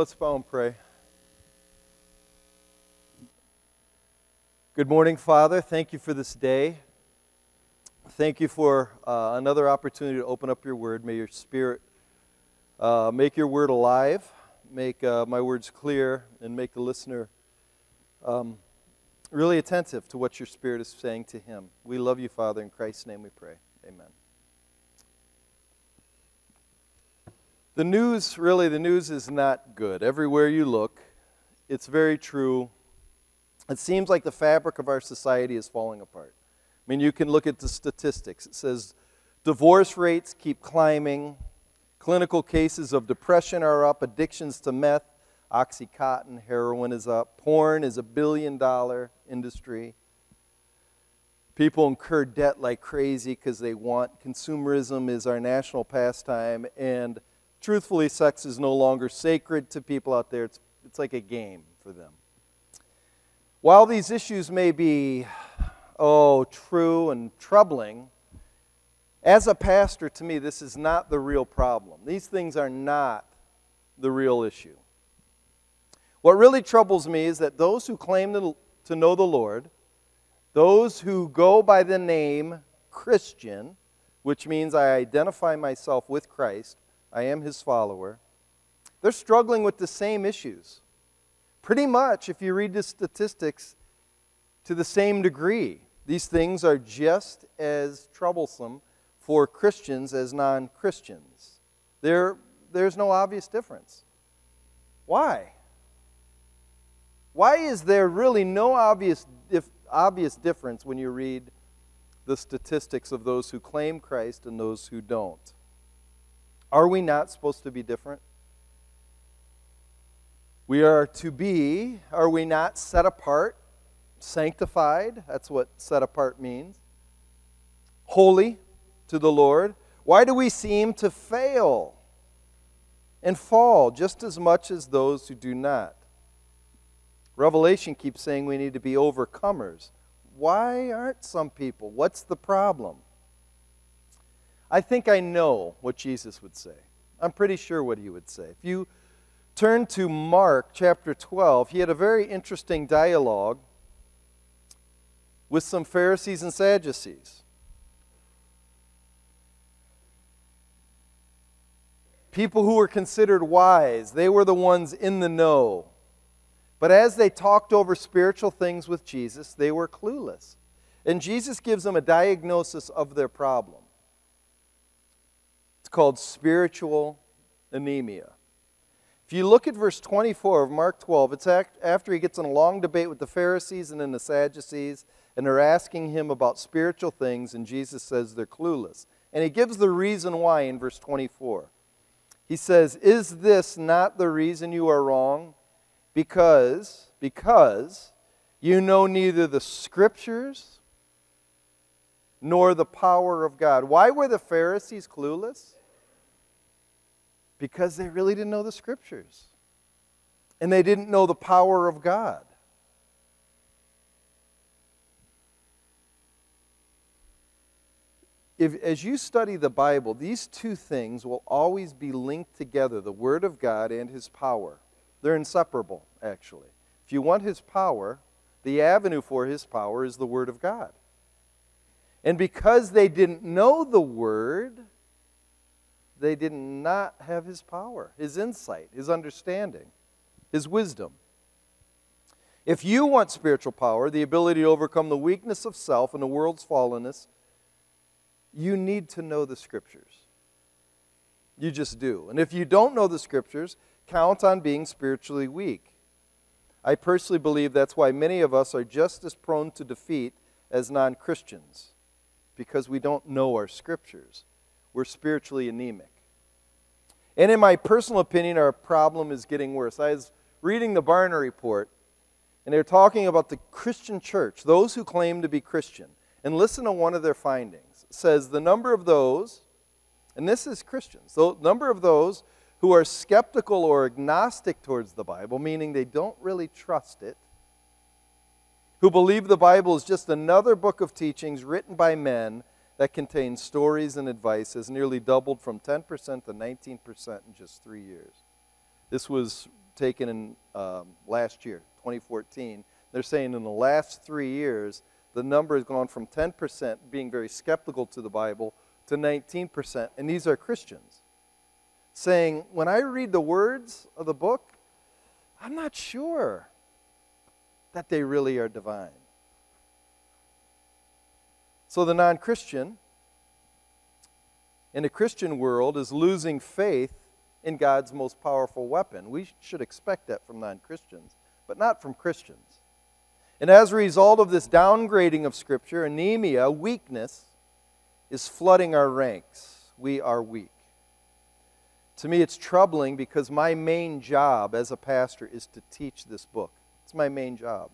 Let's bow and pray. Good morning, Father. Thank you for this day. Thank you for uh, another opportunity to open up your word. May your spirit uh, make your word alive, make uh, my words clear, and make the listener um, really attentive to what your spirit is saying to him. We love you, Father. In Christ's name we pray. Amen. The news, really, the news is not good. Everywhere you look, it's very true. It seems like the fabric of our society is falling apart. I mean, you can look at the statistics. It says divorce rates keep climbing, clinical cases of depression are up, addictions to meth, Oxycontin, heroin is up, porn is a billion dollar industry. People incur debt like crazy because they want. Consumerism is our national pastime, and truthfully, sex is no longer sacred to people out there. It's, it's like a game for them. While these issues may be, oh, true and troubling, as a pastor, to me, this is not the real problem. These things are not the real issue. What really troubles me is that those who claim to, to know the Lord, those who go by the name Christian, which means I identify myself with Christ, I am his follower, they're struggling with the same issues. Pretty much, if you read the statistics, to the same degree. These things are just as troublesome for Christians as non Christians. There, there's no obvious difference. Why? Why is there really no obvious, dif- obvious difference when you read the statistics of those who claim Christ and those who don't? Are we not supposed to be different? We are to be, are we not set apart, sanctified? That's what set apart means. Holy to the Lord. Why do we seem to fail and fall just as much as those who do not? Revelation keeps saying we need to be overcomers. Why aren't some people? What's the problem? I think I know what Jesus would say. I'm pretty sure what he would say. If you turn to Mark chapter 12, he had a very interesting dialogue with some Pharisees and Sadducees. People who were considered wise, they were the ones in the know. But as they talked over spiritual things with Jesus, they were clueless. And Jesus gives them a diagnosis of their problem called spiritual anemia. If you look at verse 24 of Mark 12, it's after he gets in a long debate with the Pharisees and then the Sadducees, and they're asking him about spiritual things, and Jesus says they're clueless. And he gives the reason why in verse 24. He says, Is this not the reason you are wrong? Because, because you know neither the scriptures nor the power of God. Why were the Pharisees clueless? Because they really didn't know the scriptures. And they didn't know the power of God. If, as you study the Bible, these two things will always be linked together the Word of God and His power. They're inseparable, actually. If you want His power, the avenue for His power is the Word of God. And because they didn't know the Word, they did not have his power, his insight, his understanding, his wisdom. If you want spiritual power, the ability to overcome the weakness of self and the world's fallenness, you need to know the scriptures. You just do. And if you don't know the scriptures, count on being spiritually weak. I personally believe that's why many of us are just as prone to defeat as non Christians, because we don't know our scriptures. We're spiritually anemic. And in my personal opinion, our problem is getting worse. I was reading the Barna report, and they're talking about the Christian church, those who claim to be Christian. And listen to one of their findings. It says the number of those, and this is Christians, the number of those who are skeptical or agnostic towards the Bible, meaning they don't really trust it, who believe the Bible is just another book of teachings written by men that contains stories and advice has nearly doubled from 10% to 19% in just three years. This was taken in um, last year, 2014. They're saying in the last three years, the number has gone from 10% being very skeptical to the Bible to 19%. And these are Christians saying, when I read the words of the book, I'm not sure that they really are divine. So the non Christian in the Christian world is losing faith in God's most powerful weapon. We should expect that from non Christians, but not from Christians. And as a result of this downgrading of Scripture, anemia, weakness, is flooding our ranks. We are weak. To me, it's troubling because my main job as a pastor is to teach this book. It's my main job.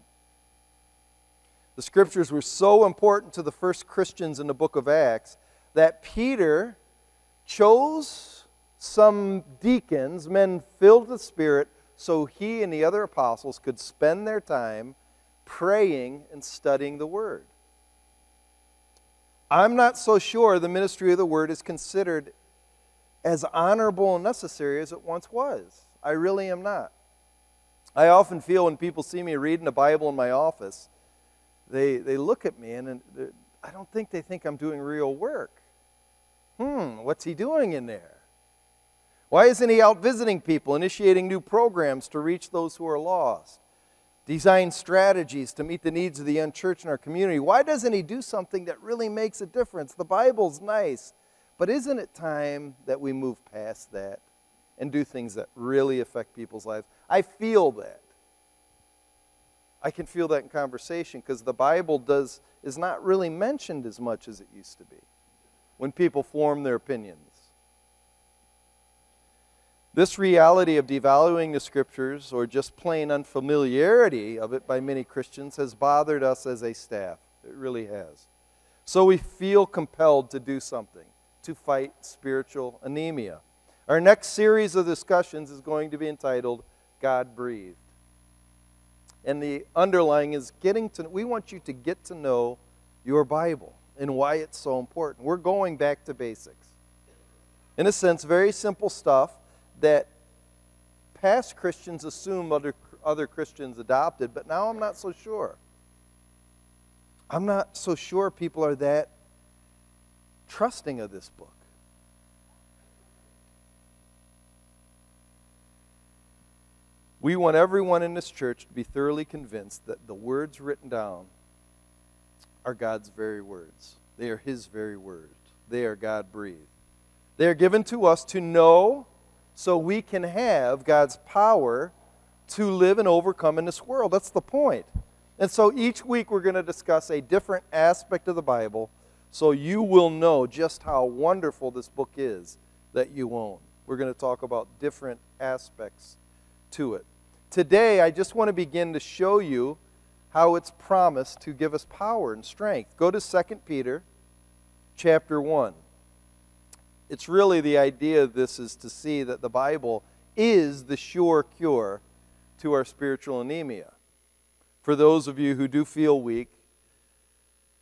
The scriptures were so important to the first Christians in the book of Acts that Peter chose some deacons, men filled with the Spirit, so he and the other apostles could spend their time praying and studying the Word. I'm not so sure the ministry of the Word is considered as honorable and necessary as it once was. I really am not. I often feel when people see me reading the Bible in my office, they, they look at me and I don't think they think I'm doing real work. Hmm, what's he doing in there? Why isn't he out visiting people, initiating new programs to reach those who are lost? Design strategies to meet the needs of the unchurched in our community. Why doesn't he do something that really makes a difference? The Bible's nice, but isn't it time that we move past that and do things that really affect people's lives? I feel that. I can feel that in conversation because the Bible does is not really mentioned as much as it used to be when people form their opinions. This reality of devaluing the scriptures or just plain unfamiliarity of it by many Christians has bothered us as a staff. It really has. So we feel compelled to do something to fight spiritual anemia. Our next series of discussions is going to be entitled God Breathed. And the underlying is getting to, we want you to get to know your Bible and why it's so important. We're going back to basics. In a sense, very simple stuff that past Christians assume other, other Christians adopted, but now I'm not so sure. I'm not so sure people are that trusting of this book. We want everyone in this church to be thoroughly convinced that the words written down are God's very words. They are His very words. They are God breathed. They are given to us to know so we can have God's power to live and overcome in this world. That's the point. And so each week we're going to discuss a different aspect of the Bible so you will know just how wonderful this book is that you own. We're going to talk about different aspects to it. Today, I just want to begin to show you how it's promised to give us power and strength. Go to 2 Peter chapter 1 it's really the idea of this is to see that the Bible is the sure cure to our spiritual anemia. For those of you who do feel weak,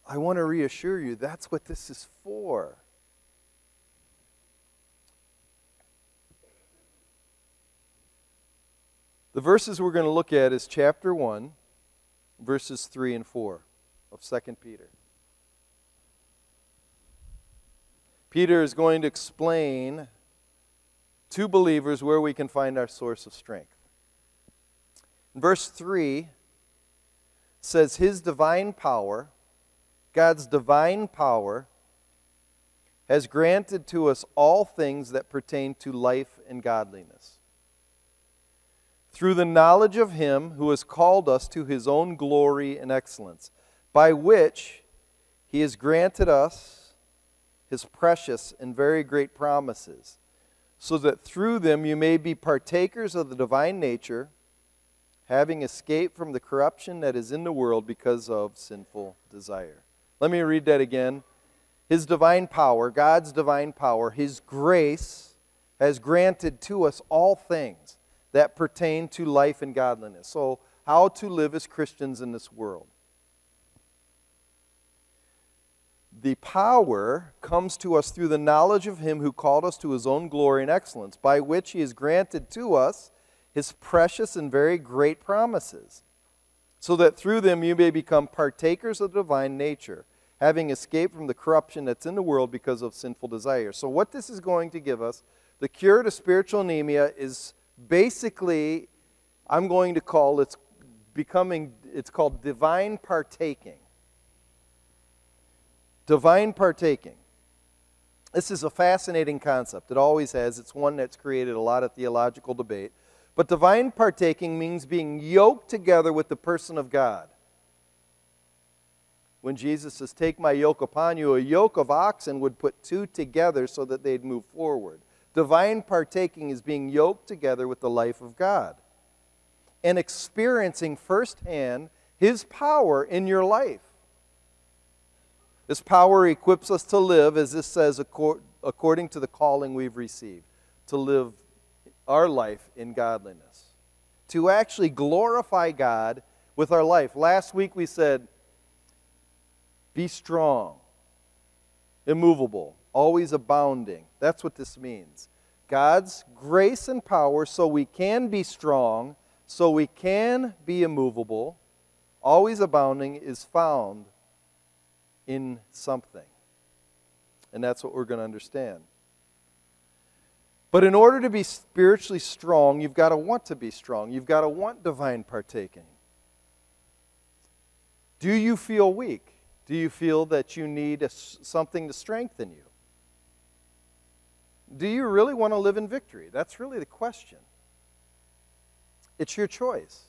I want to reassure you that's what this is for. The verses we're going to look at is chapter 1, verses 3 and 4 of 2 Peter. Peter is going to explain to believers where we can find our source of strength. verse 3 says, His divine power, God's divine power, has granted to us all things that pertain to life and godliness. Through the knowledge of Him who has called us to His own glory and excellence, by which He has granted us his precious and very great promises, so that through them you may be partakers of the divine nature, having escaped from the corruption that is in the world because of sinful desire. Let me read that again. His divine power, God's divine power, His grace has granted to us all things that pertain to life and godliness. So, how to live as Christians in this world. the power comes to us through the knowledge of him who called us to his own glory and excellence, by which he has granted to us his precious and very great promises, so that through them you may become partakers of the divine nature, having escaped from the corruption that's in the world because of sinful desires. So, what this is going to give us, the cure to spiritual anemia, is basically, I'm going to call it's becoming, it's called divine partaking. Divine partaking. This is a fascinating concept. It always has. It's one that's created a lot of theological debate. But divine partaking means being yoked together with the person of God. When Jesus says, Take my yoke upon you, a yoke of oxen would put two together so that they'd move forward. Divine partaking is being yoked together with the life of God and experiencing firsthand His power in your life. This power equips us to live, as this says, according to the calling we've received, to live our life in godliness, to actually glorify God with our life. Last week we said, be strong, immovable, always abounding. That's what this means. God's grace and power so we can be strong, so we can be immovable, always abounding, is found in something. And that's what we're going to understand. But in order to be spiritually strong, you've got to want to be strong. You've got to want divine partaking. Do you feel weak? Do you feel that you need a, something to strengthen you? Do you really want to live in victory? That's really the question. It's your choice.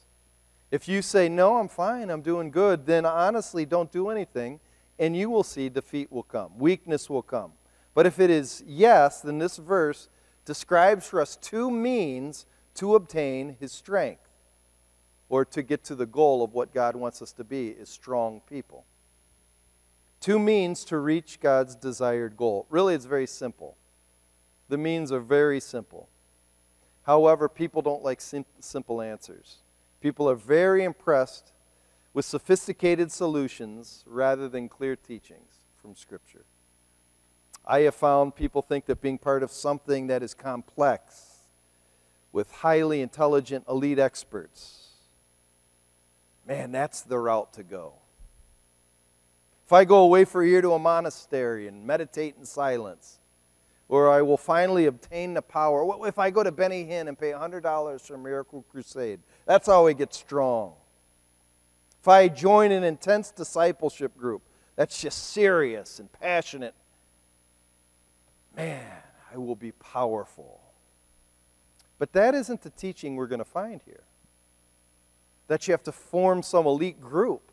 If you say, No, I'm fine, I'm doing good, then honestly don't do anything, and you will see defeat will come, weakness will come. But if it is yes, then this verse describes for us two means to obtain his strength or to get to the goal of what God wants us to be is strong people. Two means to reach God's desired goal. Really, it's very simple. The means are very simple. However, people don't like sim- simple answers. People are very impressed with sophisticated solutions rather than clear teachings from Scripture. I have found people think that being part of something that is complex with highly intelligent elite experts, man, that's the route to go. If I go away for a year to a monastery and meditate in silence, or I will finally obtain the power. What if I go to Benny Hinn and pay $100 for Miracle Crusade? That's how we get strong. If I join an intense discipleship group that's just serious and passionate man, I will be powerful. But that isn't the teaching we're going to find here. That you have to form some elite group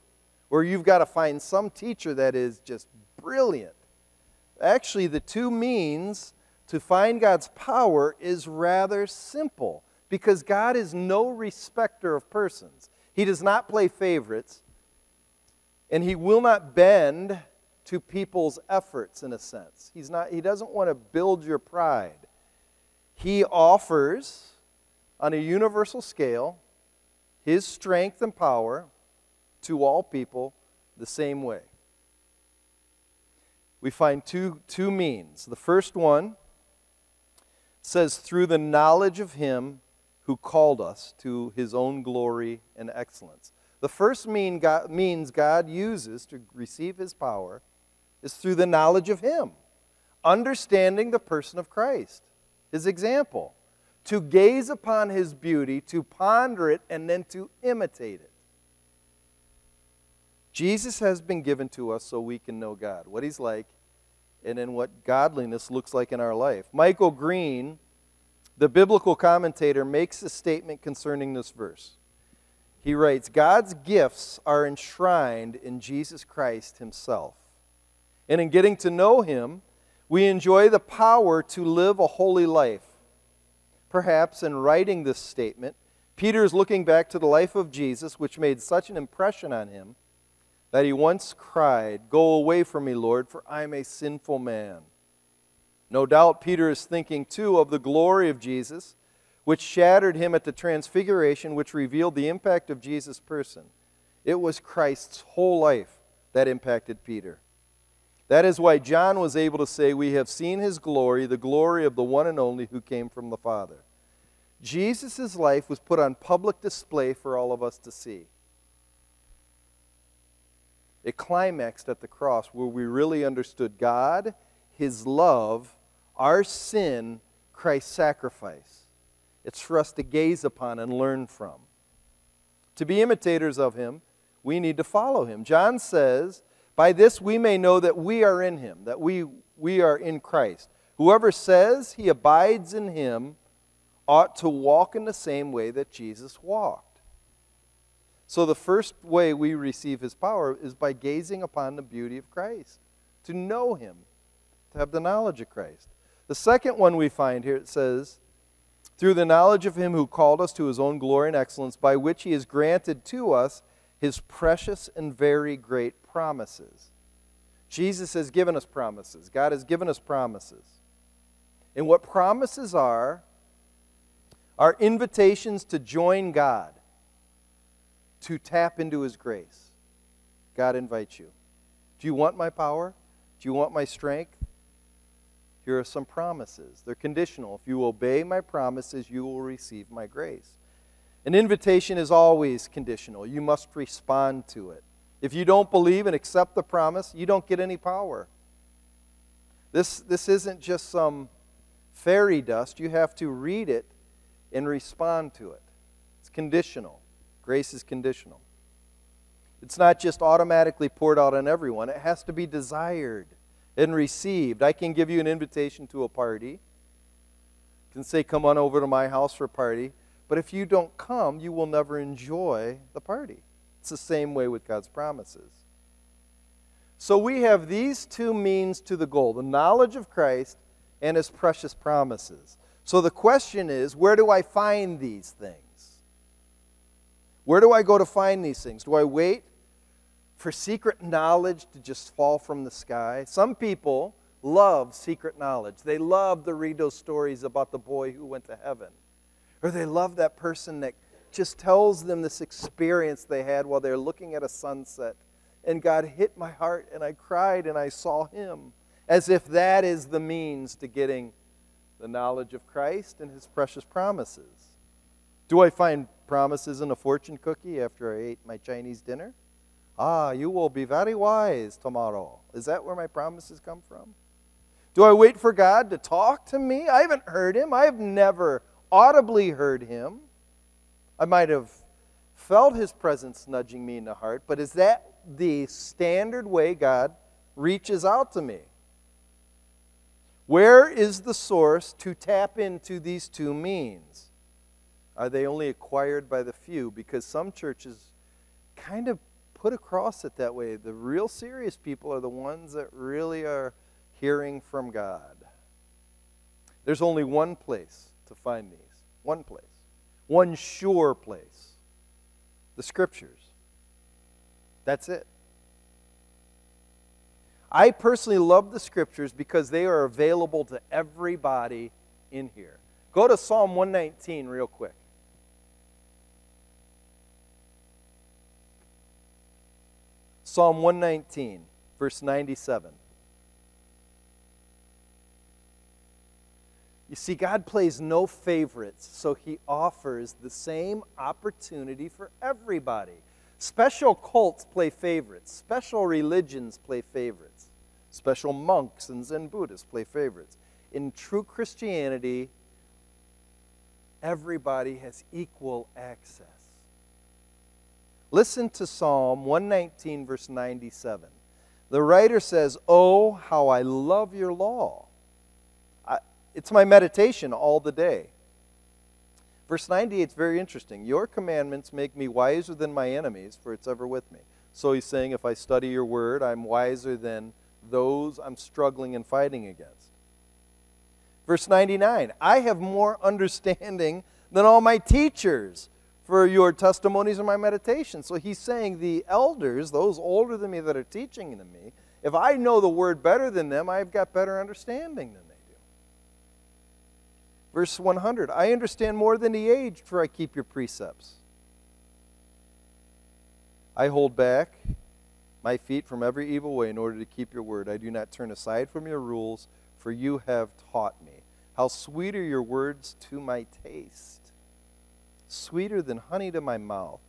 where you've got to find some teacher that is just brilliant. Actually, the two means to find God's power is rather simple because God is no respecter of persons. He does not play favorites, and He will not bend to people's efforts in a sense. He's not, he doesn't want to build your pride. He offers, on a universal scale, his strength and power to all people the same way. We find two, two means. The first one says, through the knowledge of him who called us to his own glory and excellence. The first mean God, means God uses to receive his power is through the knowledge of Him, understanding the person of Christ, His example, to gaze upon His beauty, to ponder it, and then to imitate it. Jesus has been given to us so we can know God, what He's like, and then what godliness looks like in our life. Michael Green, the biblical commentator, makes a statement concerning this verse. He writes God's gifts are enshrined in Jesus Christ Himself. And in getting to know Him, we enjoy the power to live a holy life. Perhaps in writing this statement, Peter is looking back to the life of Jesus, which made such an impression on him that he once cried, Go away from me, Lord, for I am a sinful man. No doubt Peter is thinking too of the glory of Jesus, which shattered him at the transfiguration, which revealed the impact of Jesus' person. It was Christ's whole life that impacted Peter. That is why John was able to say, We have seen his glory, the glory of the one and only who came from the Father. Jesus' life was put on public display for all of us to see. It climaxed at the cross where we really understood God, His love, our sin, Christ's sacrifice. It's for us to gaze upon and learn from. To be imitators of Him, we need to follow Him. John says, By this we may know that we are in Him, that we, we are in Christ. Whoever says he abides in Him ought to walk in the same way that Jesus walked. So, the first way we receive his power is by gazing upon the beauty of Christ, to know him, to have the knowledge of Christ. The second one we find here, it says, through the knowledge of him who called us to his own glory and excellence, by which he has granted to us his precious and very great promises. Jesus has given us promises. God has given us promises. And what promises are, are invitations to join God to tap into His grace. God invites you. Do you want my power? Do you want my strength? Here are some promises. They're conditional. If you obey my promises, you will receive my grace. An invitation is always conditional. You must respond to it. If you don't believe and accept the promise, you don't get any power. This, this isn't just some fairy dust. You have to read it and respond to it. It's conditional. Grace is conditional. It's not just automatically poured out on everyone, it has to be desired and received. I can give you an invitation to a party. I can say, Come on over to my house for a party. But if you don't come, you will never enjoy the party. It's the same way with God's promises. So we have these two means to the goal the knowledge of Christ and his precious promises. So the question is where do I find these things? Where do I go to find these things? Do I wait for secret knowledge to just fall from the sky? Some people love secret knowledge. They love to read those stories about the boy who went to heaven. Or they love that person that just tells them this experience they had while they're looking at a sunset. And God hit my heart, and I cried, and I saw Him. As if that is the means to getting the knowledge of Christ and His precious promises. Do I find promises in a fortune cookie after I ate my Chinese dinner? Ah, you will be very wise tomorrow. Is that where my promises come from? Do I wait for God to talk to me? I haven't heard him. I have never audibly heard him. I might have felt his presence nudging me in the heart, but is that the standard way God reaches out to me? Where is the source to tap into these two means? Are they only acquired by the few? Because some churches kind of put across it that way. The real serious people are the ones that really are hearing from God. There's only one place to find these. One place. One sure place. The Scriptures. That's it. I personally love the Scriptures because they are available to everybody in here. Go to Psalm 119 real quick. Psalm 119, verse 97. You see, God plays no favorites, so He offers the same opportunity for everybody. Special cults play favorites, special religions play favorites, special monks and Zen Buddhists play favorites. In true Christianity, everybody has equal access. Listen to Psalm 119, verse 97. The writer says, Oh, how I love your law. I, it's my meditation all the day. Verse 98 is very interesting. Your commandments make me wiser than my enemies, for it's ever with me. So he's saying, if I study your word, I'm wiser than those I'm struggling and fighting against. Verse 99 I have more understanding than all my teachers for your testimonies and my meditation. So he's saying the elders, those older than me that are teaching to me, if I know the word better than them, I've got better understanding than they do. Verse 100 I understand more than the aged, for I keep your precepts. I hold back my feet from every evil way in order to keep your word. I do not turn aside from your rules, for you have taught me. How sweet are your words to my taste sweeter than honey to my mouth.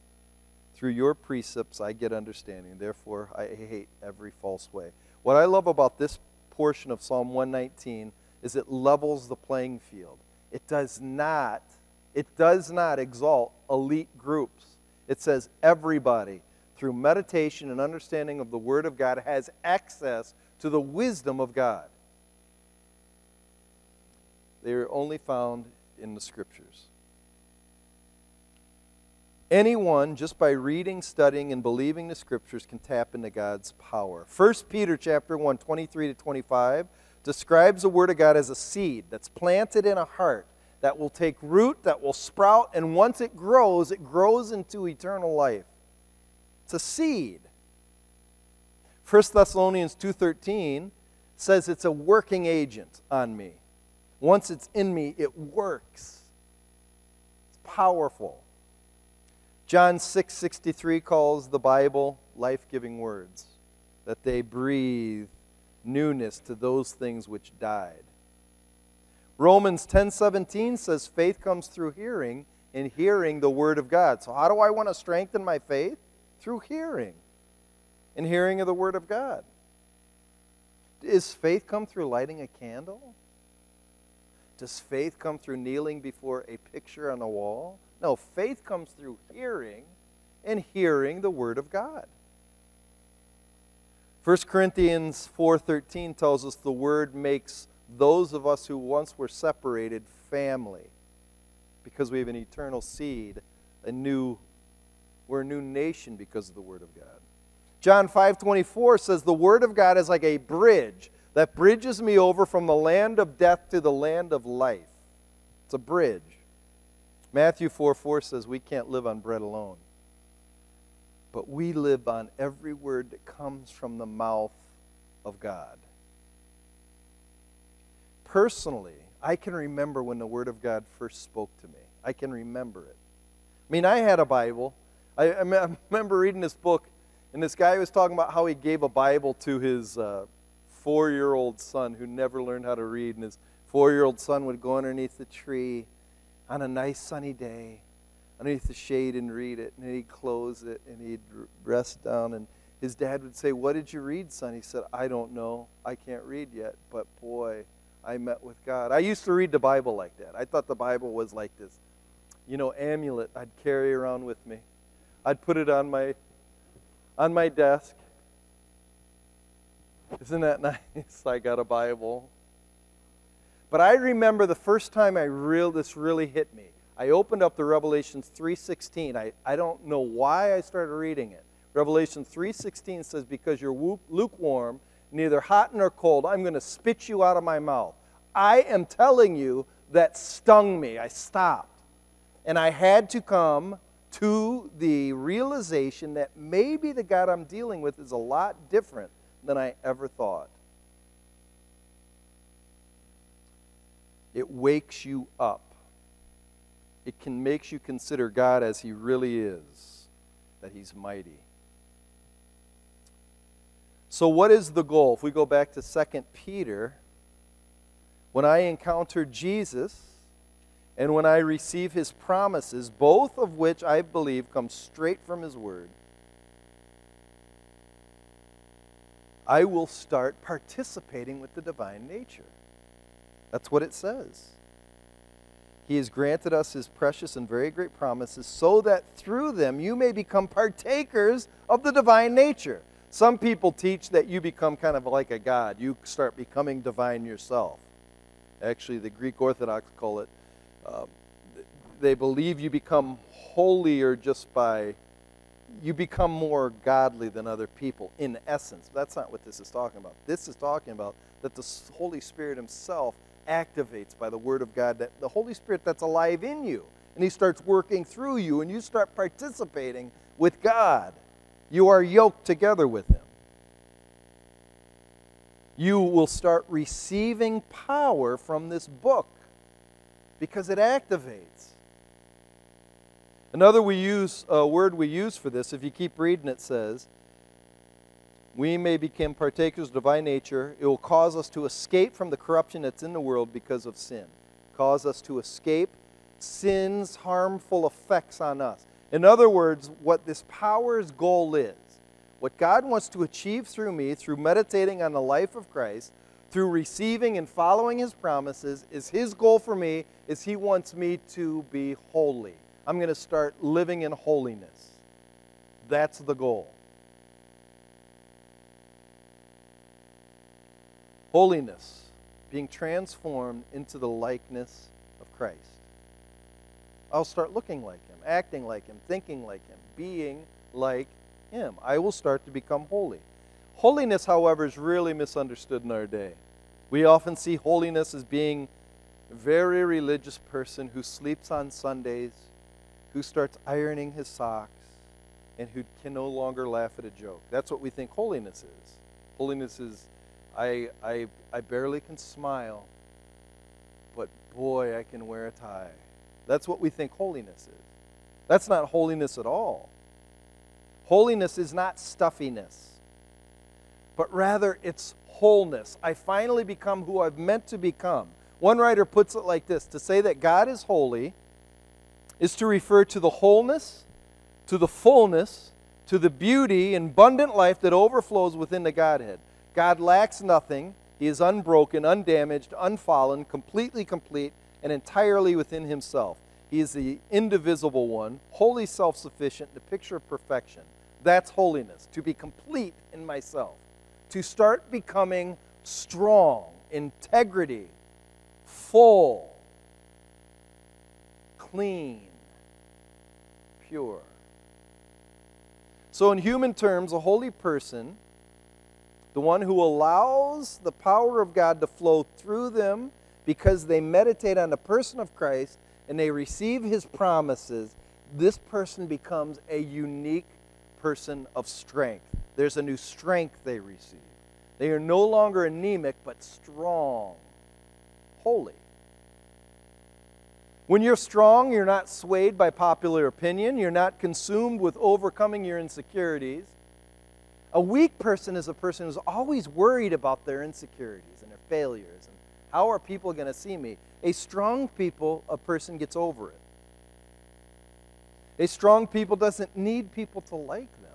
Through your precepts I get understanding. Therefore, I hate every false way. What I love about this portion of Psalm 119 is it levels the playing field. It does not it does not exalt elite groups. It says everybody through meditation and understanding of the word of God has access to the wisdom of God. They are only found in the scriptures. Anyone, just by reading, studying, and believing the scriptures, can tap into God's power. 1 Peter chapter 1, 23 to 25 describes the Word of God as a seed that's planted in a heart that will take root, that will sprout, and once it grows, it grows into eternal life. It's a seed. 1 Thessalonians 2:13 says it's a working agent on me. Once it's in me, it works. It's powerful. John 6:63 calls the Bible life-giving words that they breathe newness to those things which died. Romans 10:17 says faith comes through hearing and hearing the word of God. So how do I want to strengthen my faith? Through hearing. And hearing of the word of God. Does faith come through lighting a candle? Does faith come through kneeling before a picture on a wall? No, faith comes through hearing and hearing the word of God. 1 Corinthians 4:13 tells us the word makes those of us who once were separated family because we have an eternal seed, a new we're a new nation because of the word of God. John 5:24 says the word of God is like a bridge that bridges me over from the land of death to the land of life. It's a bridge. Matthew 4 4 says we can't live on bread alone but we live on every word that comes from the mouth of God. Personally, I can remember when the Word of God first spoke to me. I can remember it. I mean, I had a Bible. I, I remember reading this book, and this guy was talking about how he gave a Bible to his uh, four year old son who never learned how to read, and his four year old son would go underneath the tree on a nice sunny day underneath the shade and read it. And he'd close it and he'd rest down. And his dad would say, What did you read, son? He said, I don't know. I can't read yet. But boy, I met with God. I used to read the Bible like that. I thought the Bible was like this, you know, amulet I'd carry around with me. I'd put it on my on my desk. Isn't that nice? I got a Bible. But I remember the first time I real this really hit me. I opened up the Revelations 3:16. I, I don't know why I started reading it. Revelation 3:16 says, "Because you're lukewarm, neither hot nor cold, I'm going to spit you out of my mouth." I am telling you that stung me. I stopped. And I had to come to the realization that maybe the God I'm dealing with is a lot different than I ever thought. It wakes you up it can make you consider God as He really is, that He's mighty. So, what is the goal? If we go back to 2 Peter, when I encounter Jesus and when I receive His promises, both of which I believe come straight from His Word, I will start participating with the divine nature. That's what it says. He has granted us his precious and very great promises so that through them you may become partakers of the divine nature. Some people teach that you become kind of like a god. You start becoming divine yourself. Actually, the Greek Orthodox call it, uh, they believe you become holier just by, you become more godly than other people in essence. That's not what this is talking about. This is talking about that the Holy Spirit Himself activates by the Word of God, that the Holy Spirit that's alive in you. And He starts working through you, and you start participating with God. You are yoked together with Him. You will start receiving power from this book because it activates. Another we use, a word we use for this, if you keep reading, it says, we may become partakers of divine nature. It will cause us to escape from the corruption that's in the world because of sin. Cause us to escape sin's harmful effects on us. In other words, what this power's goal is, what God wants to achieve through me, through meditating on the life of Christ, through receiving and following his promises, is his goal for me, is he wants me to be holy. I'm going to start living in holiness. That's the goal. Holiness, being transformed into the likeness of Christ. I'll start looking like him, acting like him, thinking like him, being like him. I will start to become holy. Holiness, however, is really misunderstood in our day. We often see holiness as being a very religious person who sleeps on Sundays, who starts ironing his socks, and who can no longer laugh at a joke. That's what we think holiness is. Holiness is, I, I, I barely can smile, but boy, I can wear a tie. That's what we think holiness is. That's not holiness at all. Holiness is not stuffiness, but rather it's wholeness. I finally become who I've meant to become. One writer puts it like this To say that God is holy is to refer to the wholeness, to the fullness, to the beauty and abundant life that overflows within the Godhead. God lacks nothing. He is unbroken, undamaged, unfallen, completely complete, and entirely within himself. He is the indivisible one, wholly self sufficient, the picture of perfection. That's holiness, to be complete in myself, to start becoming strong, integrity, full, clean, pure. So, in human terms, a holy person, the one who allows the power of God to flow through them because they meditate on the person of Christ and they receive his promises, this person becomes a unique person of strength. There's a new strength they receive. They are no longer anemic, but strong, holy. When you're strong, you're not swayed by popular opinion. You're not consumed with overcoming your insecurities. A weak person is a person who's always worried about their insecurities and their failures and how are people going to see me? A strong people, a person gets over it. A strong people doesn't need people to like them.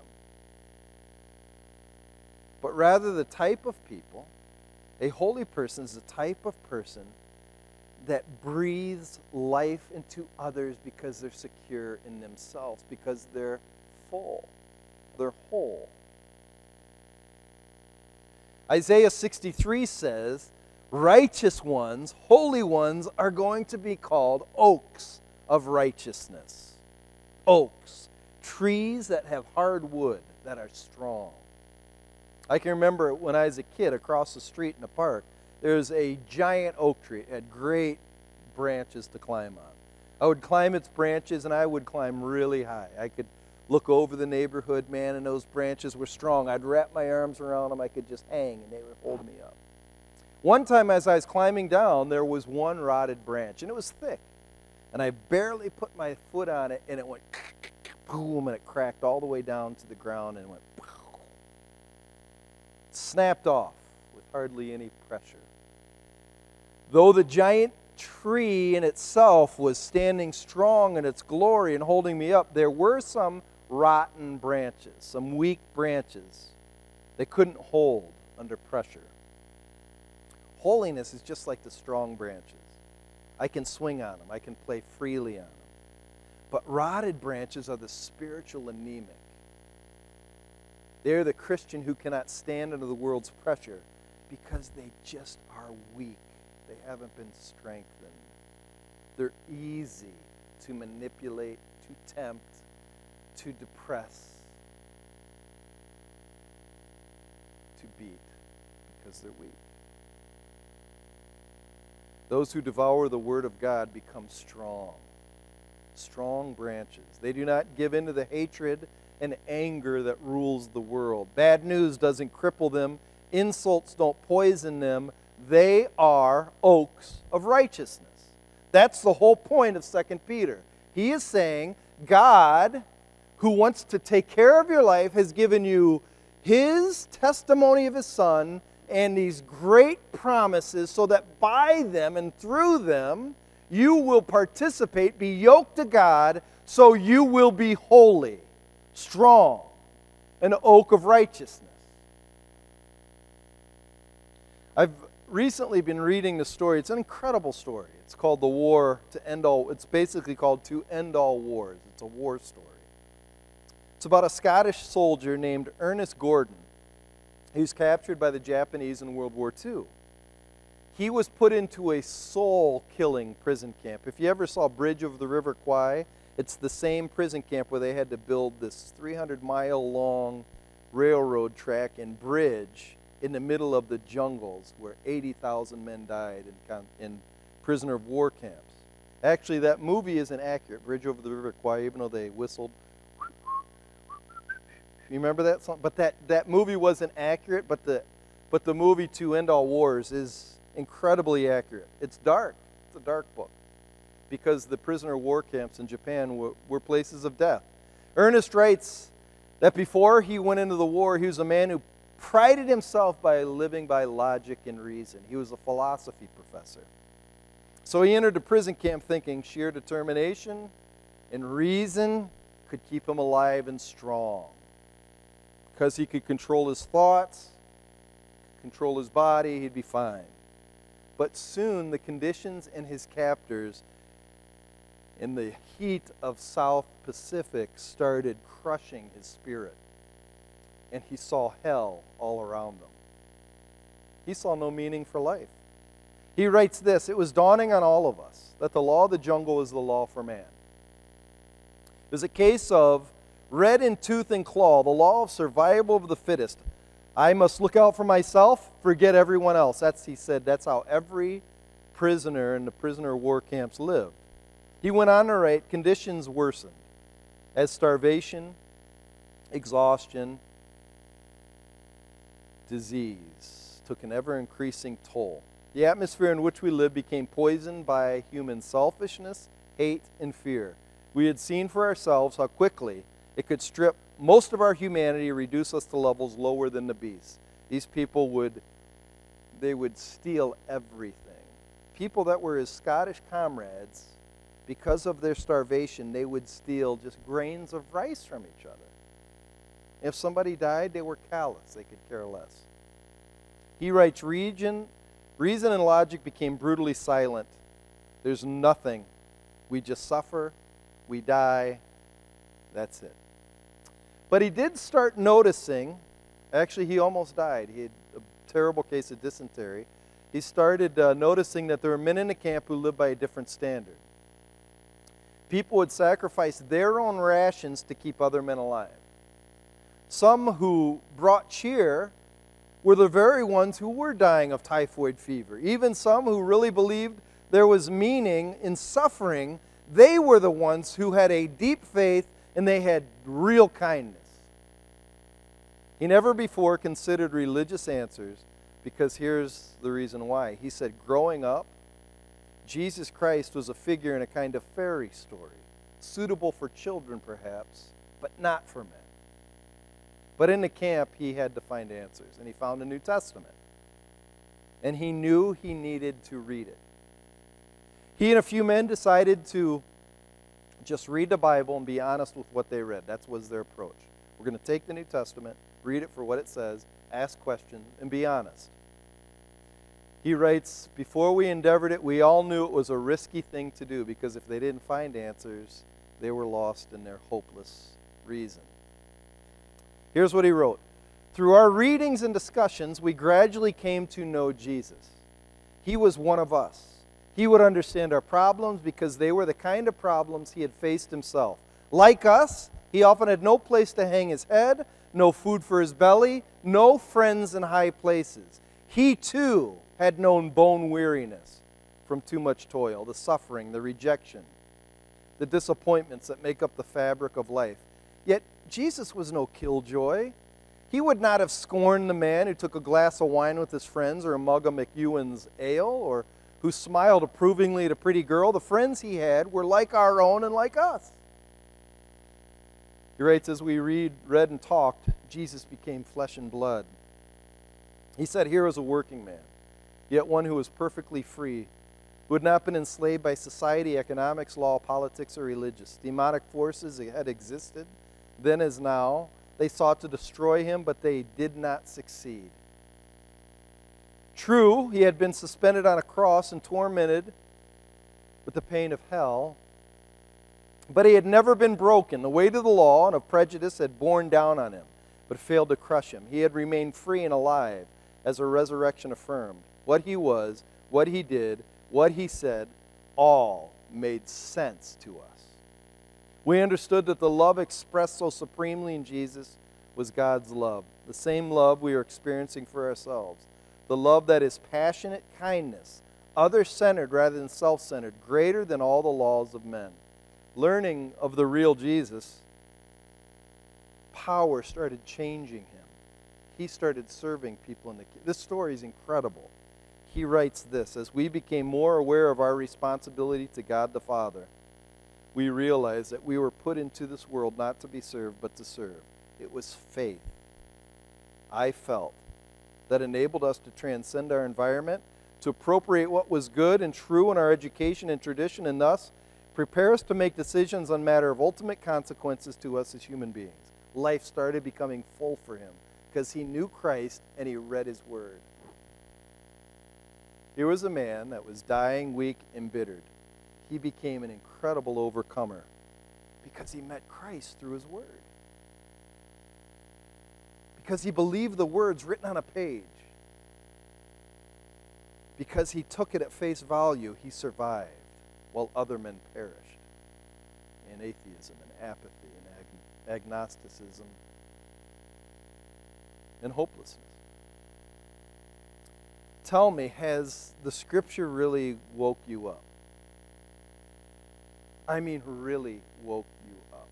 But rather, the type of people, a holy person is the type of person that breathes life into others because they're secure in themselves, because they're full, they're whole. Isaiah 63 says, righteous ones, holy ones, are going to be called oaks of righteousness. Oaks, trees that have hard wood, that are strong. I can remember when I was a kid across the street in the park, there was a giant oak tree. It had great branches to climb on. I would climb its branches and I would climb really high. I could look over the neighborhood, man, and those branches were strong. I'd wrap my arms around them. I could just hang and they would hold me up. One time, as I was climbing down, there was one rotted branch, and it was thick. And I barely put my foot on it, and it went boom, and it cracked all the way down to the ground and went snapped off with hardly any pressure. Though the giant tree in itself was standing strong in its glory and holding me up, there were some rotten branches, some weak branches. They couldn't hold under pressure. Holiness is just like the strong branches. I can swing on them, I can play freely on them. But rotted branches are the spiritual anemic. They're the Christian who cannot stand under the world's pressure because they just are weak. They haven't been strengthened. They're easy to manipulate, to tempt, to depress, to beat because they're weak. Those who devour the word of God become strong, strong branches. They do not give in to the hatred and anger that rules the world. Bad news doesn't cripple them, insults don't poison them. They are oaks of righteousness. That's the whole point of 2 Peter. He is saying, God, who wants to take care of your life, has given you his testimony of his Son and these great promises so that by them and through them you will participate, be yoked to God, so you will be holy, strong, an oak of righteousness. I've recently been reading the story. It's an incredible story. It's called The War to End All. It's basically called To End All Wars. It's a war story. It's about a Scottish soldier named Ernest Gordon. He was captured by the Japanese in World War II. He was put into a soul killing prison camp. If you ever saw Bridge over the River Kwai, it's the same prison camp where they had to build this 300 mile long railroad track and bridge in the middle of the jungles where 80,000 men died in, in prisoner of war camps. Actually, that movie isn't accurate, Bridge over the River Kwai, even though they whistled. You remember that song? But that, that movie wasn't accurate, but the, but the movie To End All Wars is incredibly accurate. It's dark. It's a dark book because the prisoner war camps in Japan were, were places of death. Ernest writes that before he went into the war, he was a man who prided himself by living by logic and reason. He was a philosophy professor. So he entered the prison camp thinking sheer determination and reason could keep him alive and strong. Because he could control his thoughts, control his body, he'd be fine. But soon the conditions and his captors in the heat of South Pacific started crushing his spirit and he saw hell all around him. He saw no meaning for life. He writes this It was dawning on all of us that the law of the jungle is the law for man. It was a case of red in tooth and claw, the law of survival of the fittest. I must look out for myself, forget everyone else. That's, he said, that's how every prisoner in the prisoner war camps lived. He went on to write conditions worsened as starvation, exhaustion, disease took an ever increasing toll. The atmosphere in which we lived became poisoned by human selfishness, hate, and fear. We had seen for ourselves how quickly it could strip most of our humanity, reduce us to levels lower than the beasts. These people would they would steal everything. People that were his Scottish comrades, because of their starvation, they would steal just grains of rice from each other. If somebody died, they were callous. They could care less. He writes, Region, Reason and logic became brutally silent. There's nothing. We just suffer. We die. That's it. But he did start noticing, actually, he almost died. He had a terrible case of dysentery. He started uh, noticing that there were men in the camp who lived by a different standard. People would sacrifice their own rations to keep other men alive. Some who brought cheer were the very ones who were dying of typhoid fever. Even some who really believed there was meaning in suffering, they were the ones who had a deep faith and they had real kindness. He never before considered religious answers because here's the reason why. He said, growing up, Jesus Christ was a figure in a kind of fairy story, suitable for children perhaps, but not for men. But in the camp, he had to find answers, and he found a New Testament. And he knew he needed to read it. He and a few men decided to just read the Bible and be honest with what they read. That was their approach. We're going to take the New Testament, read it for what it says, ask questions, and be honest. He writes, Before we endeavored it, we all knew it was a risky thing to do because if they didn't find answers, they were lost in their hopeless reason. Here's what he wrote Through our readings and discussions, we gradually came to know Jesus. He was one of us. He would understand our problems because they were the kind of problems he had faced himself. Like us, he often had no place to hang his head, no food for his belly, no friends in high places. He too had known bone weariness from too much toil, the suffering, the rejection, the disappointments that make up the fabric of life. Yet Jesus was no killjoy. He would not have scorned the man who took a glass of wine with his friends or a mug of McEwan's ale or who smiled approvingly at a pretty girl. The friends he had were like our own and like us. He writes, as we read, read and talked, Jesus became flesh and blood. He said, Here is a working man, yet one who was perfectly free who had not been enslaved by society, economics, law, politics, or religious. Demonic forces had existed then as now. They sought to destroy him, but they did not succeed. True, he had been suspended on a cross and tormented with the pain of hell, but he had never been broken. The weight of the law and of prejudice had borne down on him, but failed to crush him. He had remained free and alive, as a resurrection affirmed. What he was, what he did, what he said, all made sense to us. We understood that the love expressed so supremely in Jesus was God's love, the same love we are experiencing for ourselves. The love that is passionate kindness, other centered rather than self centered, greater than all the laws of men. Learning of the real Jesus, power started changing him. He started serving people in the. This story is incredible he writes this As we became more aware of our responsibility to God the Father, we realized that we were put into this world not to be served, but to serve. It was faith, I felt, that enabled us to transcend our environment, to appropriate what was good and true in our education and tradition, and thus prepare us to make decisions on matter of ultimate consequences to us as human beings. Life started becoming full for him because he knew Christ and he read his word. Here was a man that was dying, weak, embittered. He became an incredible overcomer because he met Christ through his word. Because he believed the words written on a page. Because he took it at face value, he survived while other men perished in atheism and apathy and agnosticism and hopelessness tell me, has the scripture really woke you up? I mean, really woke you up.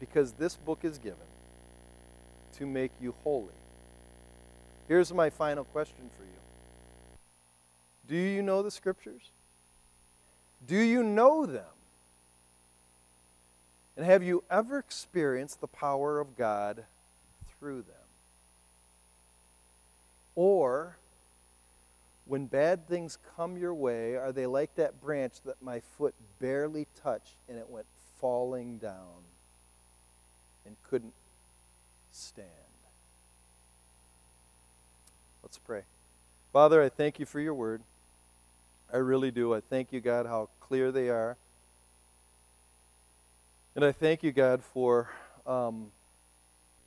Because this book is given to make you holy. Here's my final question for you Do you know the scriptures? Do you know them? And have you ever experienced the power of God through them? Or, when bad things come your way, are they like that branch that my foot barely touched and it went falling down and couldn't stand? Let's pray. Father, I thank you for your word. I really do. I thank you, God, how clear they are. And I thank you, God, for um,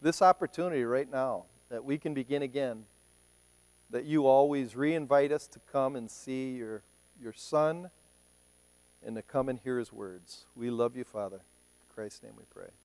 this opportunity right now that we can begin again that you always re-invite us to come and see your, your Son and to come and hear his words. We love you, Father. In Christ's name we pray.